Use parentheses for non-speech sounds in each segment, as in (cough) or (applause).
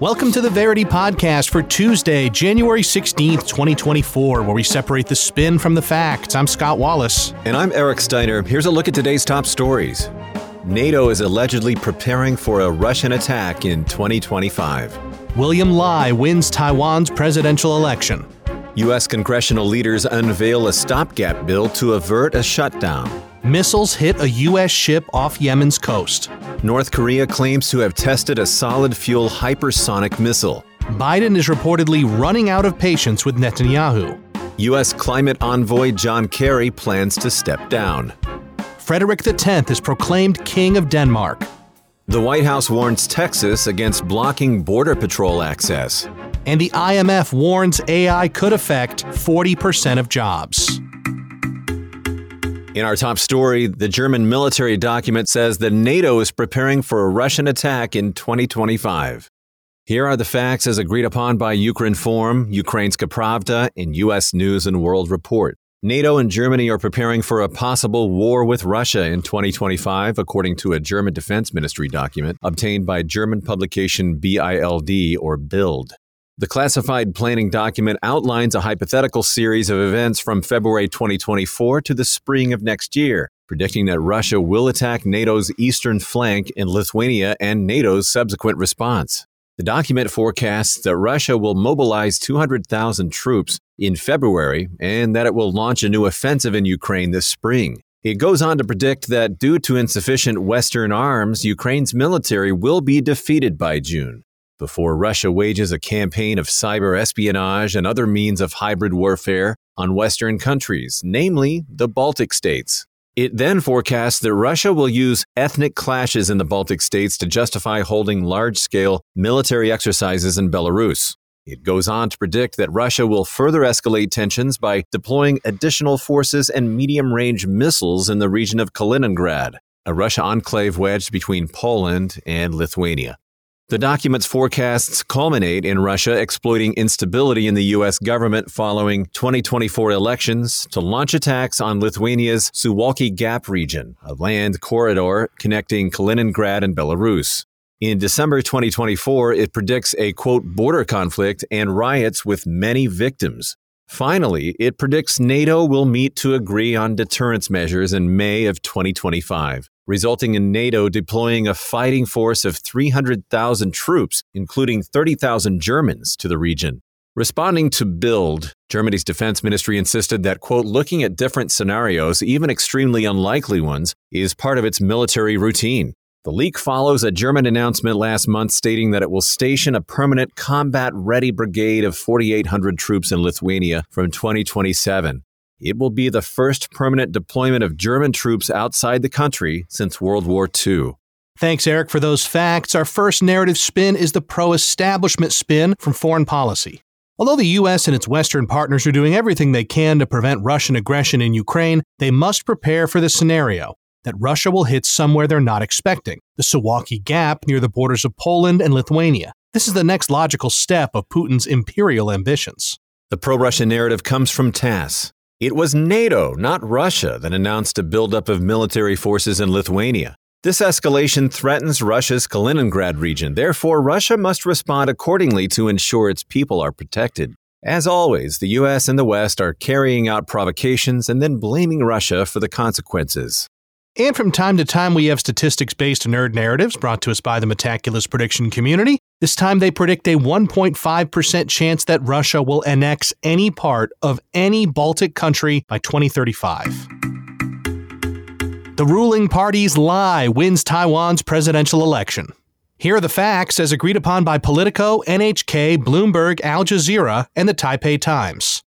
Welcome to the Verity Podcast for Tuesday, January 16th, 2024, where we separate the spin from the facts. I'm Scott Wallace. And I'm Eric Steiner. Here's a look at today's top stories. NATO is allegedly preparing for a Russian attack in 2025. William Lai wins Taiwan's presidential election. U.S. congressional leaders unveil a stopgap bill to avert a shutdown. Missiles hit a U.S. ship off Yemen's coast. North Korea claims to have tested a solid fuel hypersonic missile. Biden is reportedly running out of patience with Netanyahu. U.S. climate envoy John Kerry plans to step down. Frederik X is proclaimed King of Denmark. The White House warns Texas against blocking Border Patrol access. And the IMF warns AI could affect 40% of jobs. In our top story, the German military document says that NATO is preparing for a Russian attack in 2025. Here are the facts as agreed upon by Ukraine Ukrinform, Ukraine's Pravda, and U.S. News and World Report. NATO and Germany are preparing for a possible war with Russia in 2025, according to a German Defense Ministry document obtained by German publication BILD or BILD. The classified planning document outlines a hypothetical series of events from February 2024 to the spring of next year, predicting that Russia will attack NATO's eastern flank in Lithuania and NATO's subsequent response. The document forecasts that Russia will mobilize 200,000 troops in February and that it will launch a new offensive in Ukraine this spring. It goes on to predict that due to insufficient Western arms, Ukraine's military will be defeated by June before Russia wages a campaign of cyber espionage and other means of hybrid warfare on Western countries, namely the Baltic states. It then forecasts that Russia will use ethnic clashes in the Baltic states to justify holding large scale military exercises in Belarus. It goes on to predict that Russia will further escalate tensions by deploying additional forces and medium range missiles in the region of Kaliningrad, a Russia enclave wedged between Poland and Lithuania. The document's forecasts culminate in Russia exploiting instability in the U.S. government following 2024 elections to launch attacks on Lithuania's Suwalki Gap region, a land corridor connecting Kaliningrad and Belarus. In December 2024, it predicts a quote border conflict and riots with many victims. Finally, it predicts NATO will meet to agree on deterrence measures in May of 2025 resulting in NATO deploying a fighting force of 300,000 troops, including 30,000 Germans, to the region. Responding to BILD, Germany's defense ministry insisted that, quote, looking at different scenarios, even extremely unlikely ones, is part of its military routine. The leak follows a German announcement last month stating that it will station a permanent combat ready brigade of 4,800 troops in Lithuania from 2027. It will be the first permanent deployment of German troops outside the country since World War II. Thanks, Eric, for those facts. Our first narrative spin is the pro establishment spin from foreign policy. Although the U.S. and its Western partners are doing everything they can to prevent Russian aggression in Ukraine, they must prepare for the scenario that Russia will hit somewhere they're not expecting the Suwalki Gap near the borders of Poland and Lithuania. This is the next logical step of Putin's imperial ambitions. The pro Russian narrative comes from TASS. It was NATO, not Russia, that announced a buildup of military forces in Lithuania. This escalation threatens Russia's Kaliningrad region. Therefore, Russia must respond accordingly to ensure its people are protected. As always, the US and the West are carrying out provocations and then blaming Russia for the consequences. And from time to time, we have statistics based nerd narratives brought to us by the Metaculus prediction community. This time, they predict a 1.5% chance that Russia will annex any part of any Baltic country by 2035. The ruling party's Lai wins Taiwan's presidential election. Here are the facts as agreed upon by Politico, NHK, Bloomberg, Al Jazeera, and the Taipei Times.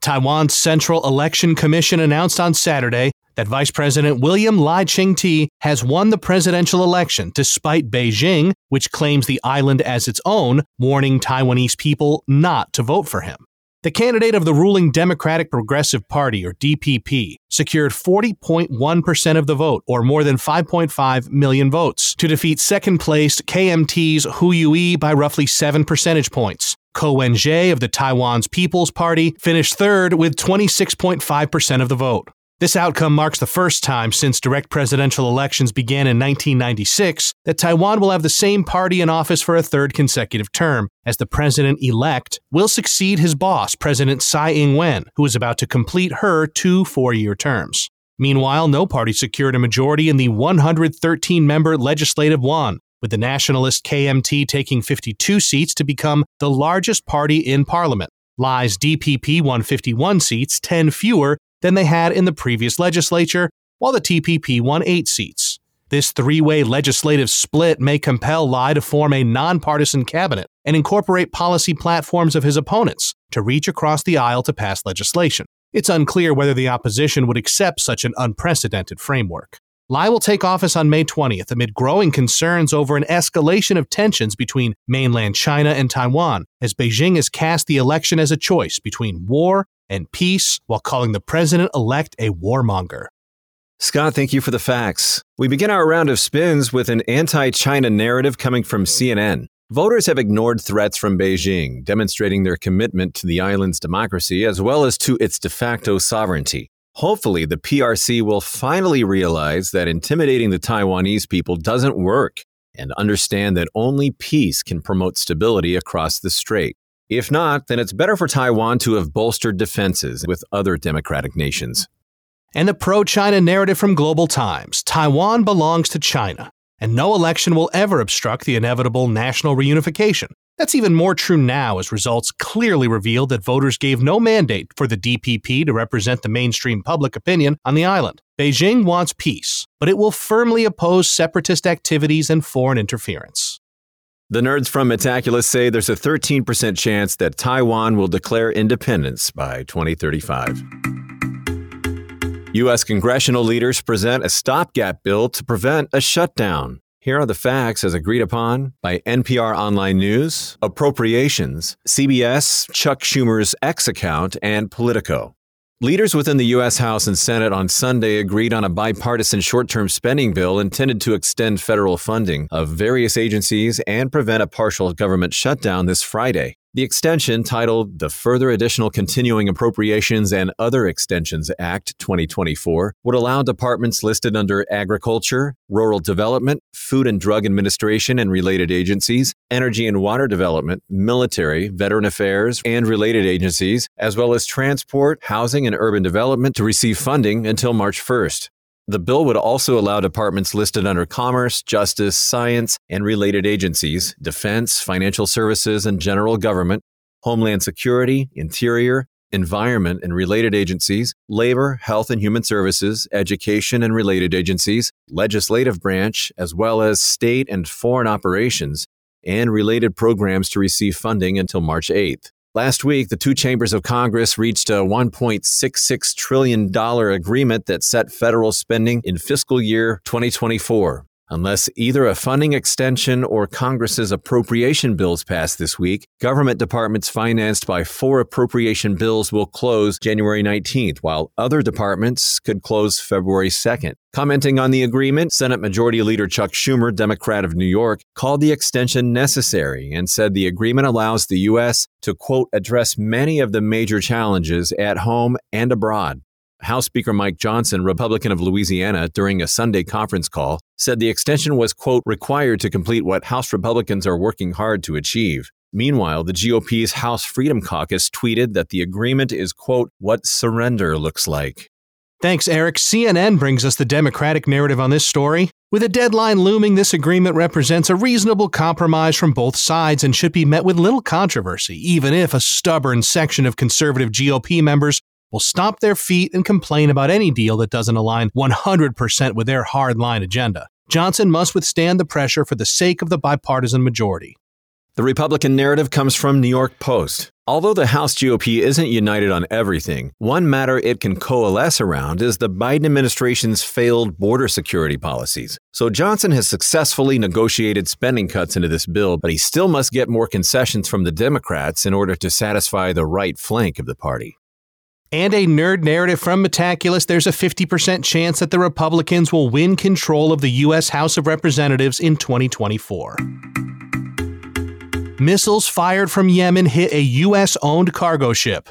Taiwan's Central Election Commission announced on Saturday that Vice President William Lai Ching-te has won the presidential election despite Beijing, which claims the island as its own, warning Taiwanese people not to vote for him. The candidate of the ruling Democratic Progressive Party, or DPP, secured 40.1% of the vote, or more than 5.5 million votes, to defeat second placed KMT's Hou Yu-ih by roughly 7 percentage points. Ko Wen-je of the Taiwan's People's Party finished third with 26.5% of the vote. This outcome marks the first time since direct presidential elections began in 1996 that Taiwan will have the same party in office for a third consecutive term, as the president elect will succeed his boss, President Tsai Ing wen, who is about to complete her two four year terms. Meanwhile, no party secured a majority in the 113 member Legislative Yuan, with the nationalist KMT taking 52 seats to become the largest party in parliament. Lai's DPP won 51 seats, 10 fewer than they had in the previous legislature, while the TPP won eight seats. This three way legislative split may compel Lai to form a nonpartisan cabinet and incorporate policy platforms of his opponents to reach across the aisle to pass legislation. It's unclear whether the opposition would accept such an unprecedented framework. Lai will take office on May 20th amid growing concerns over an escalation of tensions between mainland China and Taiwan, as Beijing has cast the election as a choice between war and peace while calling the president elect a warmonger. Scott, thank you for the facts. We begin our round of spins with an anti China narrative coming from CNN. Voters have ignored threats from Beijing, demonstrating their commitment to the island's democracy as well as to its de facto sovereignty. Hopefully, the PRC will finally realize that intimidating the Taiwanese people doesn't work and understand that only peace can promote stability across the strait. If not, then it's better for Taiwan to have bolstered defenses with other democratic nations. And the pro China narrative from Global Times Taiwan belongs to China, and no election will ever obstruct the inevitable national reunification. That's even more true now as results clearly reveal that voters gave no mandate for the DPP to represent the mainstream public opinion on the island. Beijing wants peace, but it will firmly oppose separatist activities and foreign interference. The nerds from Metaculus say there's a 13% chance that Taiwan will declare independence by 2035. U.S. congressional leaders present a stopgap bill to prevent a shutdown. Here are the facts as agreed upon by NPR Online News, Appropriations, CBS, Chuck Schumer's X account, and Politico. Leaders within the U.S. House and Senate on Sunday agreed on a bipartisan short term spending bill intended to extend federal funding of various agencies and prevent a partial government shutdown this Friday. The extension, titled the Further Additional Continuing Appropriations and Other Extensions Act 2024, would allow departments listed under Agriculture, Rural Development, Food and Drug Administration and related agencies, Energy and Water Development, Military, Veteran Affairs, and related agencies, as well as Transport, Housing, and Urban Development to receive funding until March 1st. The bill would also allow departments listed under Commerce, Justice, Science, and related agencies, Defense, Financial Services, and General Government, Homeland Security, Interior, Environment and related agencies, Labor, Health and Human Services, Education and related agencies, Legislative Branch, as well as State and Foreign Operations, and related programs to receive funding until March 8th. Last week, the two chambers of Congress reached a $1.66 trillion agreement that set federal spending in fiscal year 2024. Unless either a funding extension or Congress's appropriation bills pass this week, government departments financed by four appropriation bills will close January 19th, while other departments could close February 2nd. Commenting on the agreement, Senate Majority Leader Chuck Schumer, Democrat of New York, called the extension necessary and said the agreement allows the U.S. to, quote, address many of the major challenges at home and abroad. House Speaker Mike Johnson, Republican of Louisiana, during a Sunday conference call, said the extension was, quote, required to complete what House Republicans are working hard to achieve. Meanwhile, the GOP's House Freedom Caucus tweeted that the agreement is, quote, what surrender looks like. Thanks, Eric. CNN brings us the Democratic narrative on this story. With a deadline looming, this agreement represents a reasonable compromise from both sides and should be met with little controversy, even if a stubborn section of conservative GOP members will stomp their feet and complain about any deal that doesn't align 100% with their hardline agenda. Johnson must withstand the pressure for the sake of the bipartisan majority. The Republican narrative comes from New York Post. Although the House GOP isn't united on everything, one matter it can coalesce around is the Biden administration's failed border security policies. So Johnson has successfully negotiated spending cuts into this bill, but he still must get more concessions from the Democrats in order to satisfy the right flank of the party and a nerd narrative from Metaculus, there's a 50% chance that the Republicans will win control of the U.S. House of Representatives in 2024. Missiles fired from Yemen hit a U.S. owned cargo ship.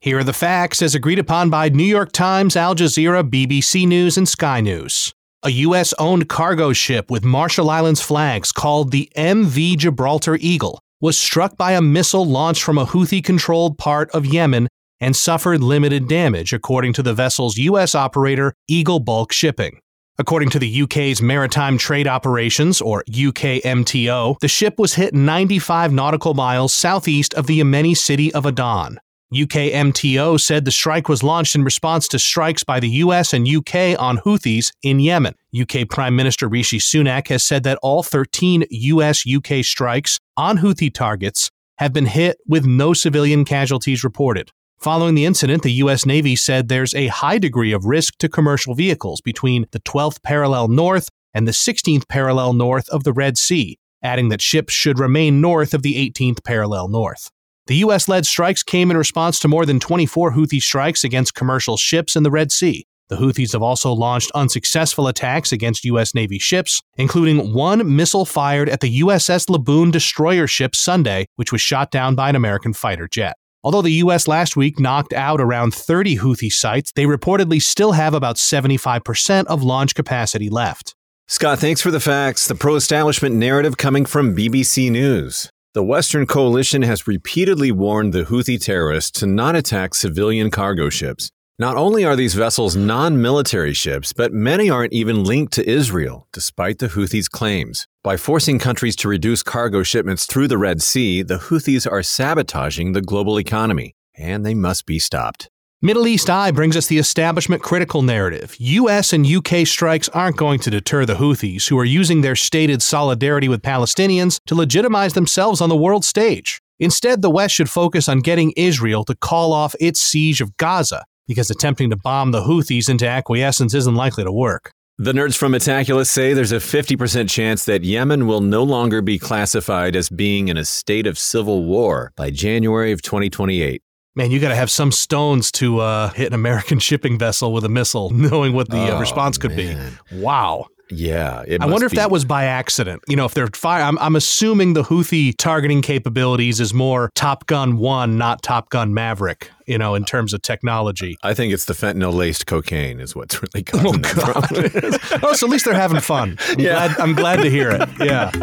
Here are the facts as agreed upon by New York Times, Al Jazeera, BBC News, and Sky News. A U.S. owned cargo ship with Marshall Islands flags called the MV Gibraltar Eagle was struck by a missile launched from a Houthi controlled part of Yemen and suffered limited damage, according to the vessel's U.S. operator, Eagle Bulk Shipping. According to the UK's Maritime Trade Operations, or UKMTO, the ship was hit 95 nautical miles southeast of the Yemeni city of Aden. UKMTO said the strike was launched in response to strikes by the US and UK on Houthis in Yemen. UK Prime Minister Rishi Sunak has said that all 13 US UK strikes on Houthi targets have been hit with no civilian casualties reported. Following the incident, the U.S. Navy said there's a high degree of risk to commercial vehicles between the 12th parallel north and the 16th parallel north of the Red Sea, adding that ships should remain north of the 18th parallel north. The U.S. led strikes came in response to more than 24 Houthi strikes against commercial ships in the Red Sea. The Houthis have also launched unsuccessful attacks against U.S. Navy ships, including one missile fired at the USS Laboon destroyer ship Sunday, which was shot down by an American fighter jet. Although the U.S. last week knocked out around 30 Houthi sites, they reportedly still have about 75% of launch capacity left. Scott, thanks for the facts. The pro establishment narrative coming from BBC News. The Western Coalition has repeatedly warned the Houthi terrorists to not attack civilian cargo ships. Not only are these vessels non military ships, but many aren't even linked to Israel, despite the Houthis' claims. By forcing countries to reduce cargo shipments through the Red Sea, the Houthis are sabotaging the global economy, and they must be stopped. Middle East Eye brings us the establishment critical narrative. US and UK strikes aren't going to deter the Houthis, who are using their stated solidarity with Palestinians to legitimize themselves on the world stage. Instead, the West should focus on getting Israel to call off its siege of Gaza, because attempting to bomb the Houthis into acquiescence isn't likely to work. The nerds from Metaculus say there's a 50% chance that Yemen will no longer be classified as being in a state of civil war by January of 2028 man, you got to have some stones to uh, hit an American (laughs) shipping vessel with a missile, knowing what the uh, oh, response could man. be. Wow. Yeah, I wonder if be. that was by accident. You know, if they're fire, I'm, I'm assuming the Houthi targeting capabilities is more Top Gun One, not Top Gun Maverick. You know, in terms of technology. I think it's the fentanyl laced cocaine is what's really oh, causing oh, that (laughs) oh, so at least they're having fun. I'm yeah, glad, I'm glad to hear it. Yeah. (laughs)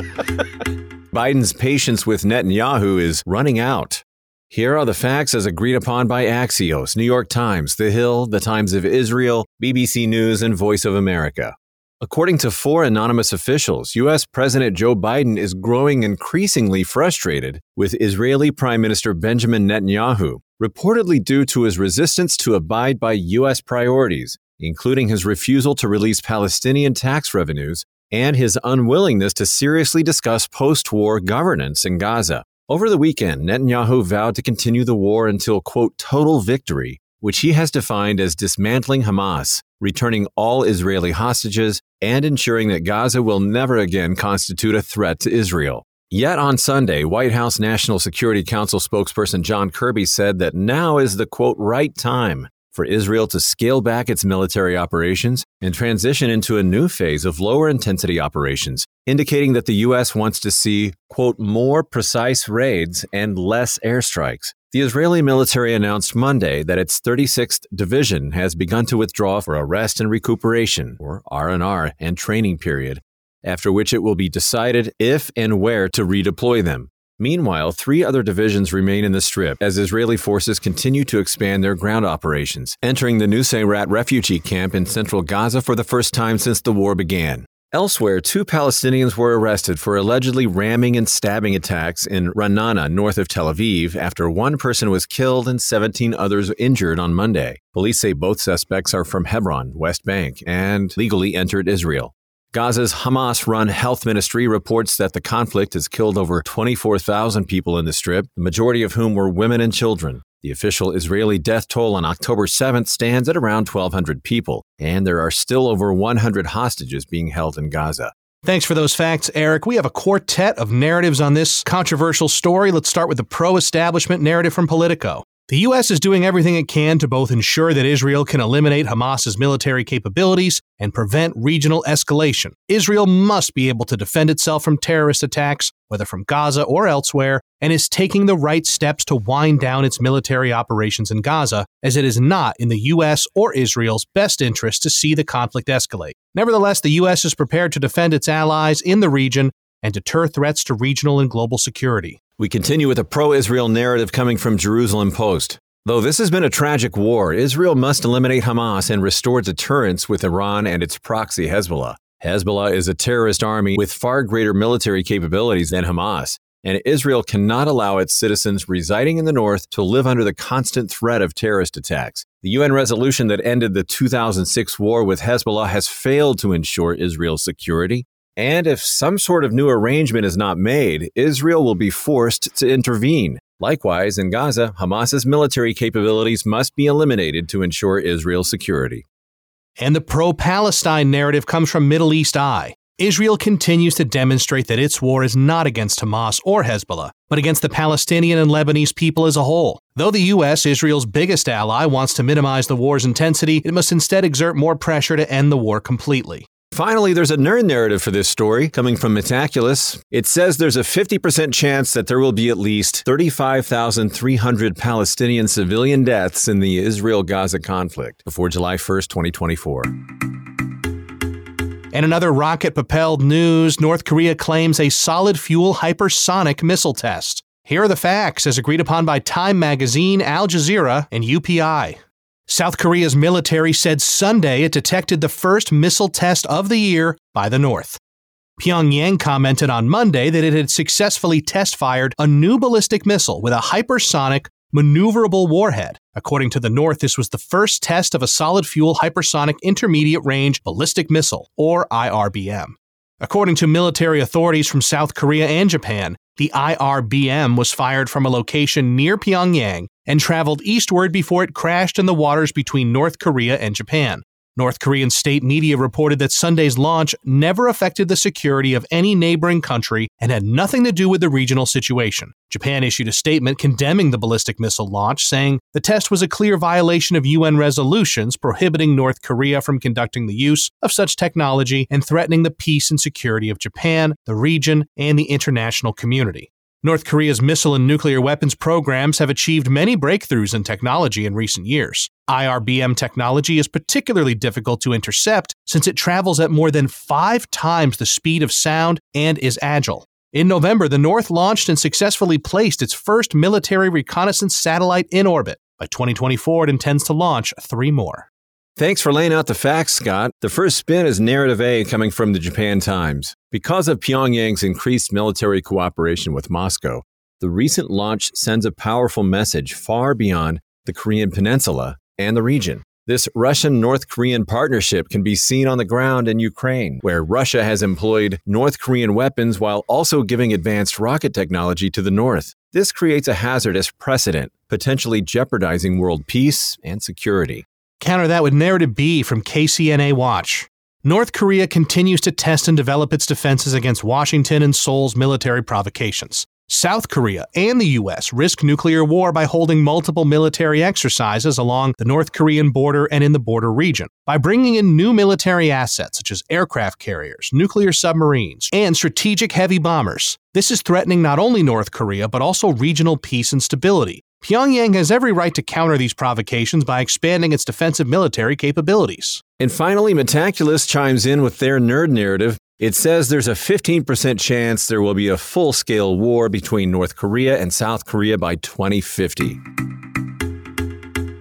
Biden's patience with Netanyahu is running out. Here are the facts as agreed upon by Axios, New York Times, The Hill, The Times of Israel, BBC News, and Voice of America. According to four anonymous officials, U.S. President Joe Biden is growing increasingly frustrated with Israeli Prime Minister Benjamin Netanyahu, reportedly due to his resistance to abide by U.S. priorities, including his refusal to release Palestinian tax revenues and his unwillingness to seriously discuss post war governance in Gaza. Over the weekend, Netanyahu vowed to continue the war until, quote, total victory, which he has defined as dismantling Hamas, returning all Israeli hostages, and ensuring that Gaza will never again constitute a threat to Israel. Yet on Sunday, White House National Security Council spokesperson John Kirby said that now is the quote right time for Israel to scale back its military operations and transition into a new phase of lower intensity operations, indicating that the U.S. wants to see, quote, more precise raids and less airstrikes. The Israeli military announced Monday that its 36th division has begun to withdraw for a rest and recuperation, or R&R, and training period, after which it will be decided if and where to redeploy them. Meanwhile, three other divisions remain in the Strip as Israeli forces continue to expand their ground operations, entering the Nuseirat refugee camp in central Gaza for the first time since the war began. Elsewhere, two Palestinians were arrested for allegedly ramming and stabbing attacks in Ranana, north of Tel Aviv, after one person was killed and 17 others injured on Monday. Police say both suspects are from Hebron, West Bank, and legally entered Israel. Gaza's Hamas run health ministry reports that the conflict has killed over 24,000 people in the Strip, the majority of whom were women and children. The official Israeli death toll on October 7th stands at around 1,200 people, and there are still over 100 hostages being held in Gaza. Thanks for those facts, Eric. We have a quartet of narratives on this controversial story. Let's start with the pro establishment narrative from Politico. The U.S. is doing everything it can to both ensure that Israel can eliminate Hamas's military capabilities and prevent regional escalation. Israel must be able to defend itself from terrorist attacks, whether from Gaza or elsewhere, and is taking the right steps to wind down its military operations in Gaza, as it is not in the U.S. or Israel's best interest to see the conflict escalate. Nevertheless, the U.S. is prepared to defend its allies in the region and deter threats to regional and global security. We continue with a pro Israel narrative coming from Jerusalem Post. Though this has been a tragic war, Israel must eliminate Hamas and restore deterrence with Iran and its proxy Hezbollah. Hezbollah is a terrorist army with far greater military capabilities than Hamas, and Israel cannot allow its citizens residing in the north to live under the constant threat of terrorist attacks. The UN resolution that ended the 2006 war with Hezbollah has failed to ensure Israel's security, and if some sort of new arrangement is not made, Israel will be forced to intervene. Likewise, in Gaza, Hamas's military capabilities must be eliminated to ensure Israel's security. And the pro Palestine narrative comes from Middle East Eye. Israel continues to demonstrate that its war is not against Hamas or Hezbollah, but against the Palestinian and Lebanese people as a whole. Though the U.S., Israel's biggest ally, wants to minimize the war's intensity, it must instead exert more pressure to end the war completely. Finally, there's a nerd narrative for this story coming from Metaculus. It says there's a 50% chance that there will be at least 35,300 Palestinian civilian deaths in the Israel Gaza conflict before July 1st, 2024. And another rocket propelled news North Korea claims a solid fuel hypersonic missile test. Here are the facts as agreed upon by Time Magazine, Al Jazeera, and UPI. South Korea's military said Sunday it detected the first missile test of the year by the North. Pyongyang commented on Monday that it had successfully test fired a new ballistic missile with a hypersonic, maneuverable warhead. According to the North, this was the first test of a solid fuel hypersonic intermediate range ballistic missile, or IRBM. According to military authorities from South Korea and Japan, the IRBM was fired from a location near Pyongyang and traveled eastward before it crashed in the waters between North Korea and Japan. North Korean state media reported that Sunday's launch never affected the security of any neighboring country and had nothing to do with the regional situation. Japan issued a statement condemning the ballistic missile launch, saying the test was a clear violation of UN resolutions prohibiting North Korea from conducting the use of such technology and threatening the peace and security of Japan, the region, and the international community. North Korea's missile and nuclear weapons programs have achieved many breakthroughs in technology in recent years. IRBM technology is particularly difficult to intercept since it travels at more than five times the speed of sound and is agile. In November, the North launched and successfully placed its first military reconnaissance satellite in orbit. By 2024, it intends to launch three more. Thanks for laying out the facts, Scott. The first spin is narrative A coming from the Japan Times. Because of Pyongyang's increased military cooperation with Moscow, the recent launch sends a powerful message far beyond the Korean Peninsula and the region. This Russian North Korean partnership can be seen on the ground in Ukraine, where Russia has employed North Korean weapons while also giving advanced rocket technology to the North. This creates a hazardous precedent, potentially jeopardizing world peace and security. Counter that with narrative B from KCNA Watch. North Korea continues to test and develop its defenses against Washington and Seoul's military provocations. South Korea and the U.S. risk nuclear war by holding multiple military exercises along the North Korean border and in the border region. By bringing in new military assets such as aircraft carriers, nuclear submarines, and strategic heavy bombers, this is threatening not only North Korea but also regional peace and stability. Pyongyang has every right to counter these provocations by expanding its defensive military capabilities. And finally, Metaculus chimes in with their nerd narrative. It says there's a 15% chance there will be a full scale war between North Korea and South Korea by 2050.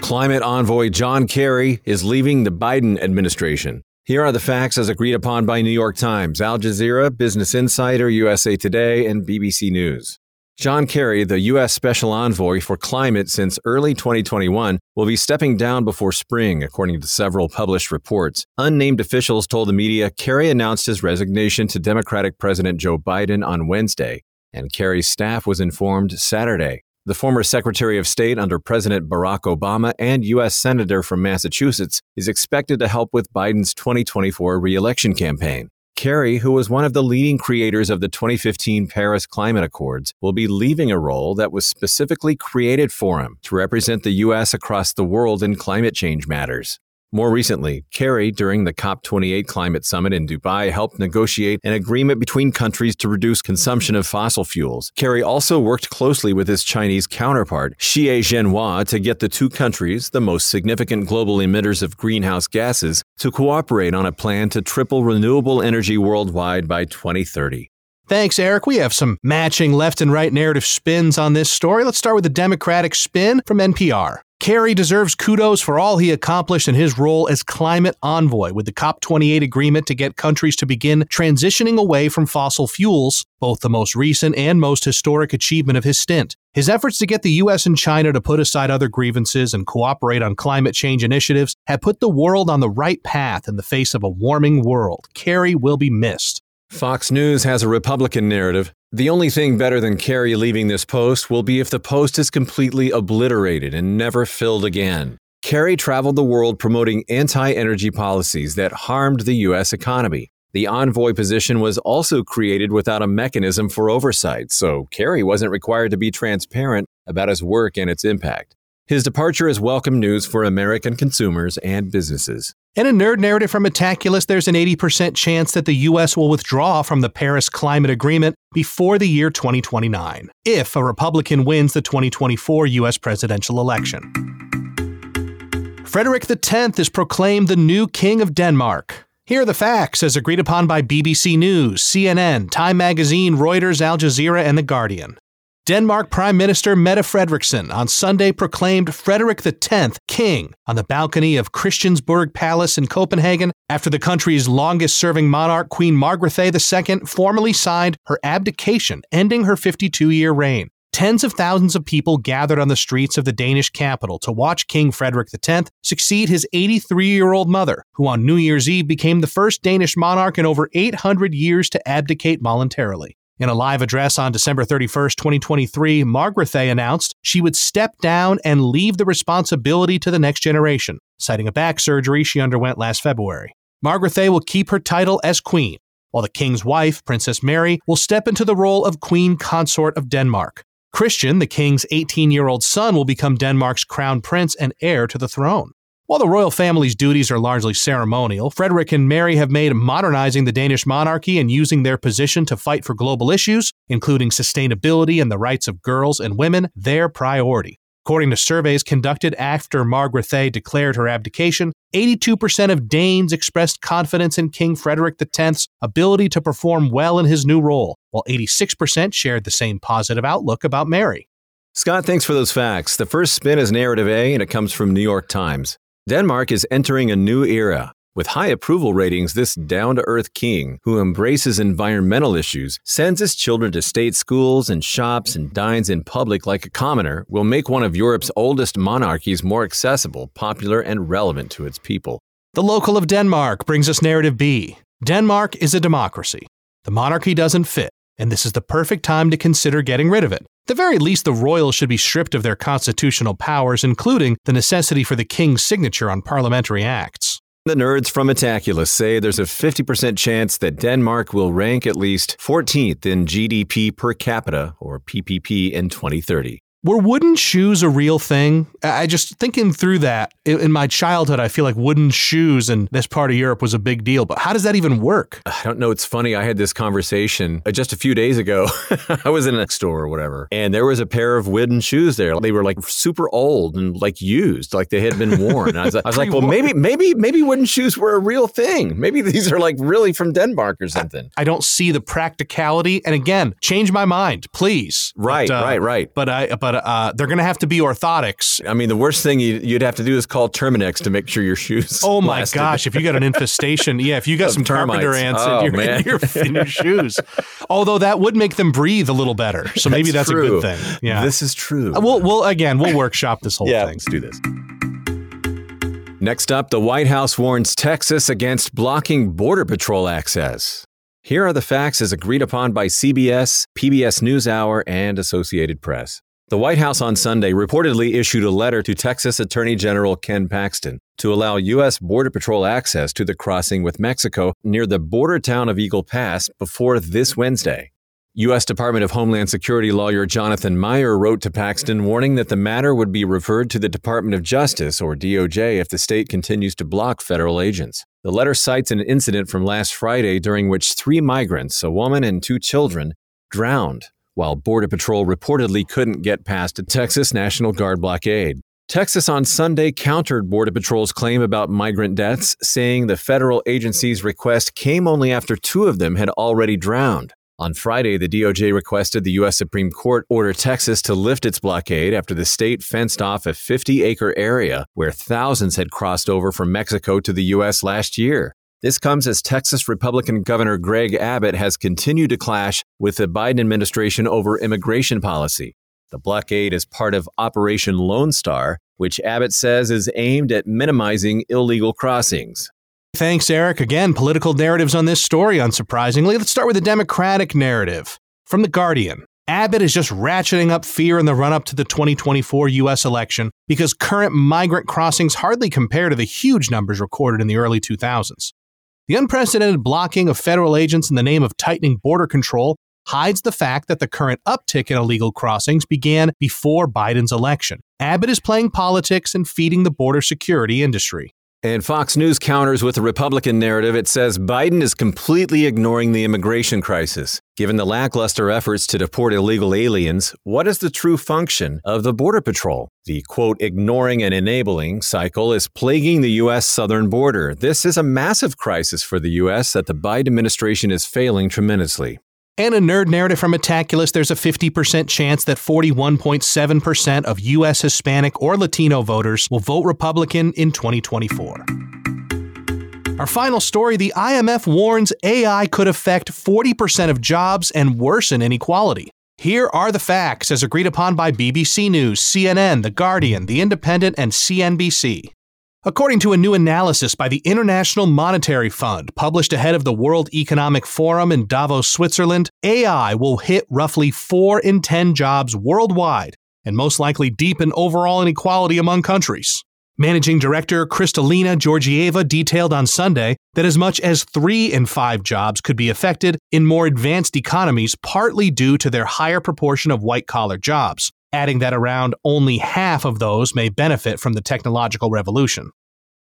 Climate envoy John Kerry is leaving the Biden administration. Here are the facts as agreed upon by New York Times, Al Jazeera, Business Insider, USA Today, and BBC News. John Kerry, the U.S. Special Envoy for Climate since early 2021, will be stepping down before spring, according to several published reports. Unnamed officials told the media Kerry announced his resignation to Democratic President Joe Biden on Wednesday, and Kerry's staff was informed Saturday. The former Secretary of State under President Barack Obama and U.S. Senator from Massachusetts is expected to help with Biden's 2024 reelection campaign. Kerry, who was one of the leading creators of the 2015 Paris Climate Accords, will be leaving a role that was specifically created for him to represent the U.S. across the world in climate change matters. More recently, Kerry, during the COP28 climate summit in Dubai, helped negotiate an agreement between countries to reduce consumption of fossil fuels. Kerry also worked closely with his Chinese counterpart, Xie Zhenhua, to get the two countries, the most significant global emitters of greenhouse gases, to cooperate on a plan to triple renewable energy worldwide by 2030. Thanks, Eric. We have some matching left and right narrative spins on this story. Let's start with the Democratic spin from NPR. Kerry deserves kudos for all he accomplished in his role as climate envoy with the COP28 agreement to get countries to begin transitioning away from fossil fuels, both the most recent and most historic achievement of his stint. His efforts to get the US and China to put aside other grievances and cooperate on climate change initiatives have put the world on the right path in the face of a warming world. Kerry will be missed. Fox News has a Republican narrative. The only thing better than Kerry leaving this post will be if the post is completely obliterated and never filled again. Kerry traveled the world promoting anti energy policies that harmed the U.S. economy. The envoy position was also created without a mechanism for oversight, so Kerry wasn't required to be transparent about his work and its impact. His departure is welcome news for American consumers and businesses. In a nerd narrative from Metaculus, there's an 80% chance that the U.S. will withdraw from the Paris Climate Agreement before the year 2029, if a Republican wins the 2024 U.S. presidential election. Frederik X is proclaimed the new King of Denmark. Here are the facts as agreed upon by BBC News, CNN, Time Magazine, Reuters, Al Jazeera, and The Guardian. Denmark Prime Minister Mette Frederiksen on Sunday proclaimed Frederik X king on the balcony of Christiansborg Palace in Copenhagen after the country's longest serving monarch, Queen Margrethe II, formally signed her abdication, ending her 52 year reign. Tens of thousands of people gathered on the streets of the Danish capital to watch King Frederik X succeed his 83 year old mother, who on New Year's Eve became the first Danish monarch in over 800 years to abdicate voluntarily. In a live address on December 31st, 2023, Margrethe announced she would step down and leave the responsibility to the next generation, citing a back surgery she underwent last February. Margrethe will keep her title as queen, while the king's wife, Princess Mary, will step into the role of queen consort of Denmark. Christian, the king's 18 year old son, will become Denmark's crown prince and heir to the throne. While the royal family's duties are largely ceremonial, Frederik and Mary have made modernizing the Danish monarchy and using their position to fight for global issues, including sustainability and the rights of girls and women, their priority. According to surveys conducted after Margrethe declared her abdication, 82% of Danes expressed confidence in King Frederik X's ability to perform well in his new role, while 86% shared the same positive outlook about Mary. Scott, thanks for those facts. The first spin is narrative A, and it comes from New York Times. Denmark is entering a new era. With high approval ratings, this down to earth king, who embraces environmental issues, sends his children to state schools and shops and dines in public like a commoner, will make one of Europe's oldest monarchies more accessible, popular, and relevant to its people. The local of Denmark brings us narrative B. Denmark is a democracy. The monarchy doesn't fit, and this is the perfect time to consider getting rid of it the very least, the royals should be stripped of their constitutional powers, including the necessity for the king's signature on parliamentary acts. The nerds from Metaculus say there's a 50% chance that Denmark will rank at least 14th in GDP per capita, or PPP, in 2030. Were wooden shoes a real thing? I just thinking through that in my childhood, I feel like wooden shoes in this part of Europe was a big deal. But how does that even work? I don't know. It's funny. I had this conversation uh, just a few days ago. (laughs) I was in a store or whatever, and there was a pair of wooden shoes there. They were like super old and like used, like they had been worn. I was, I was like, well, maybe, maybe, maybe wooden shoes were a real thing. Maybe these are like really from Denmark or something. I don't see the practicality. And again, change my mind, please. Right, but, uh, right, right. But I, but but uh, they're going to have to be orthotics. I mean, the worst thing you'd have to do is call Terminix to make sure your shoes. Oh my lasted. gosh! If you got an infestation, yeah, if you got some termites. carpenter ants oh, in, your, in, your, in, your, shoes, (laughs) although that would make them breathe a little better. So maybe that's, that's a good thing. Yeah, this is true. Uh, we'll, we'll again, we'll workshop this whole yeah, thing. Let's do this. Next up, the White House warns Texas against blocking Border Patrol access. Here are the facts as agreed upon by CBS, PBS NewsHour, and Associated Press. The White House on Sunday reportedly issued a letter to Texas Attorney General Ken Paxton to allow U.S. Border Patrol access to the crossing with Mexico near the border town of Eagle Pass before this Wednesday. U.S. Department of Homeland Security lawyer Jonathan Meyer wrote to Paxton warning that the matter would be referred to the Department of Justice, or DOJ, if the state continues to block federal agents. The letter cites an incident from last Friday during which three migrants, a woman and two children, drowned while Border Patrol reportedly couldn't get past a Texas National Guard blockade. Texas on Sunday countered Border Patrol's claim about migrant deaths, saying the federal agency's request came only after two of them had already drowned. On Friday, the DOJ requested the U.S. Supreme Court order Texas to lift its blockade after the state fenced off a 50 acre area where thousands had crossed over from Mexico to the U.S. last year. This comes as Texas Republican Governor Greg Abbott has continued to clash with the Biden administration over immigration policy. The blockade is part of Operation Lone Star, which Abbott says is aimed at minimizing illegal crossings. Thanks, Eric. Again, political narratives on this story, unsurprisingly. Let's start with the Democratic narrative. From The Guardian Abbott is just ratcheting up fear in the run up to the 2024 U.S. election because current migrant crossings hardly compare to the huge numbers recorded in the early 2000s. The unprecedented blocking of federal agents in the name of tightening border control hides the fact that the current uptick in illegal crossings began before Biden's election. Abbott is playing politics and feeding the border security industry. And Fox News counters with a Republican narrative. It says Biden is completely ignoring the immigration crisis. Given the lackluster efforts to deport illegal aliens, what is the true function of the Border Patrol? The quote, ignoring and enabling cycle is plaguing the U.S. southern border. This is a massive crisis for the U.S. that the Biden administration is failing tremendously. And a nerd narrative from Metaculus, there's a 50% chance that 41.7% of U.S. Hispanic or Latino voters will vote Republican in 2024. Our final story the IMF warns AI could affect 40% of jobs and worsen inequality. Here are the facts as agreed upon by BBC News, CNN, The Guardian, The Independent, and CNBC. According to a new analysis by the International Monetary Fund published ahead of the World Economic Forum in Davos, Switzerland, AI will hit roughly 4 in 10 jobs worldwide and most likely deepen overall inequality among countries. Managing Director Kristalina Georgieva detailed on Sunday that as much as 3 in 5 jobs could be affected in more advanced economies partly due to their higher proportion of white collar jobs adding that around only half of those may benefit from the technological revolution.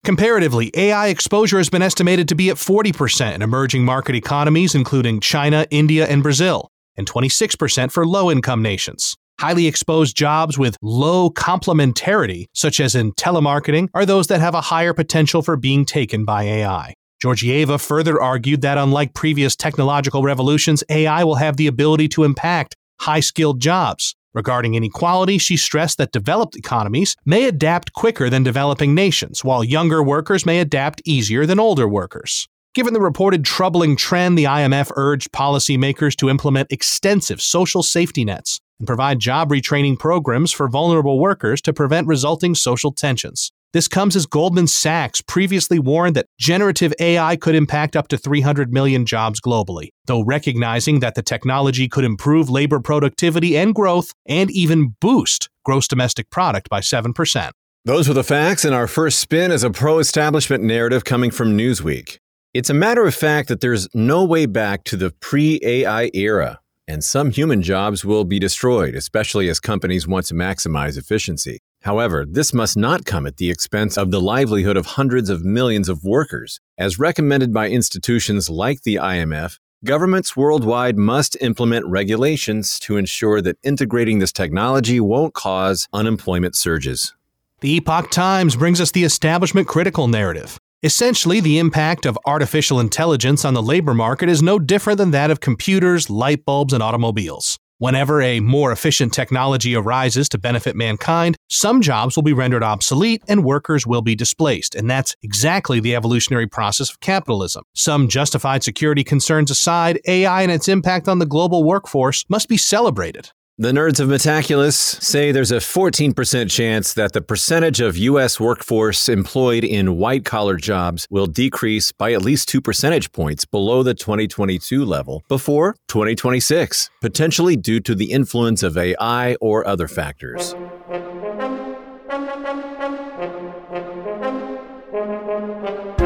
Comparatively, AI exposure has been estimated to be at 40% in emerging market economies, including China, India, and Brazil, and 26% for low income nations. Highly exposed jobs with low complementarity, such as in telemarketing, are those that have a higher potential for being taken by AI. Georgieva further argued that unlike previous technological revolutions, AI will have the ability to impact high skilled jobs, Regarding inequality, she stressed that developed economies may adapt quicker than developing nations, while younger workers may adapt easier than older workers. Given the reported troubling trend, the IMF urged policymakers to implement extensive social safety nets and provide job retraining programs for vulnerable workers to prevent resulting social tensions. This comes as Goldman Sachs previously warned that generative AI could impact up to 300 million jobs globally, though recognizing that the technology could improve labor productivity and growth and even boost gross domestic product by 7%. Those were the facts, in our first spin as a pro establishment narrative coming from Newsweek. It's a matter of fact that there's no way back to the pre AI era, and some human jobs will be destroyed, especially as companies want to maximize efficiency. However, this must not come at the expense of the livelihood of hundreds of millions of workers. As recommended by institutions like the IMF, governments worldwide must implement regulations to ensure that integrating this technology won't cause unemployment surges. The Epoch Times brings us the establishment critical narrative. Essentially, the impact of artificial intelligence on the labor market is no different than that of computers, light bulbs, and automobiles. Whenever a more efficient technology arises to benefit mankind, some jobs will be rendered obsolete and workers will be displaced. And that's exactly the evolutionary process of capitalism. Some justified security concerns aside, AI and its impact on the global workforce must be celebrated. The nerds of Metaculus say there's a 14% chance that the percentage of U.S. workforce employed in white collar jobs will decrease by at least two percentage points below the 2022 level before 2026, potentially due to the influence of AI or other factors.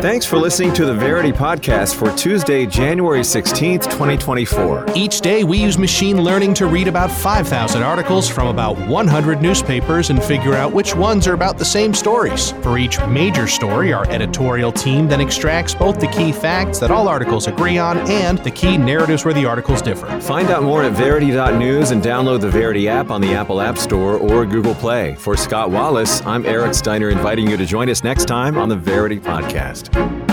Thanks for listening to the Verity Podcast for Tuesday, January 16th, 2024. Each day, we use machine learning to read about 5,000 articles from about 100 newspapers and figure out which ones are about the same stories. For each major story, our editorial team then extracts both the key facts that all articles agree on and the key narratives where the articles differ. Find out more at Verity.news and download the Verity app on the Apple App Store or Google Play. For Scott Wallace, I'm Eric Steiner inviting you to join us next time on the Verity Podcast.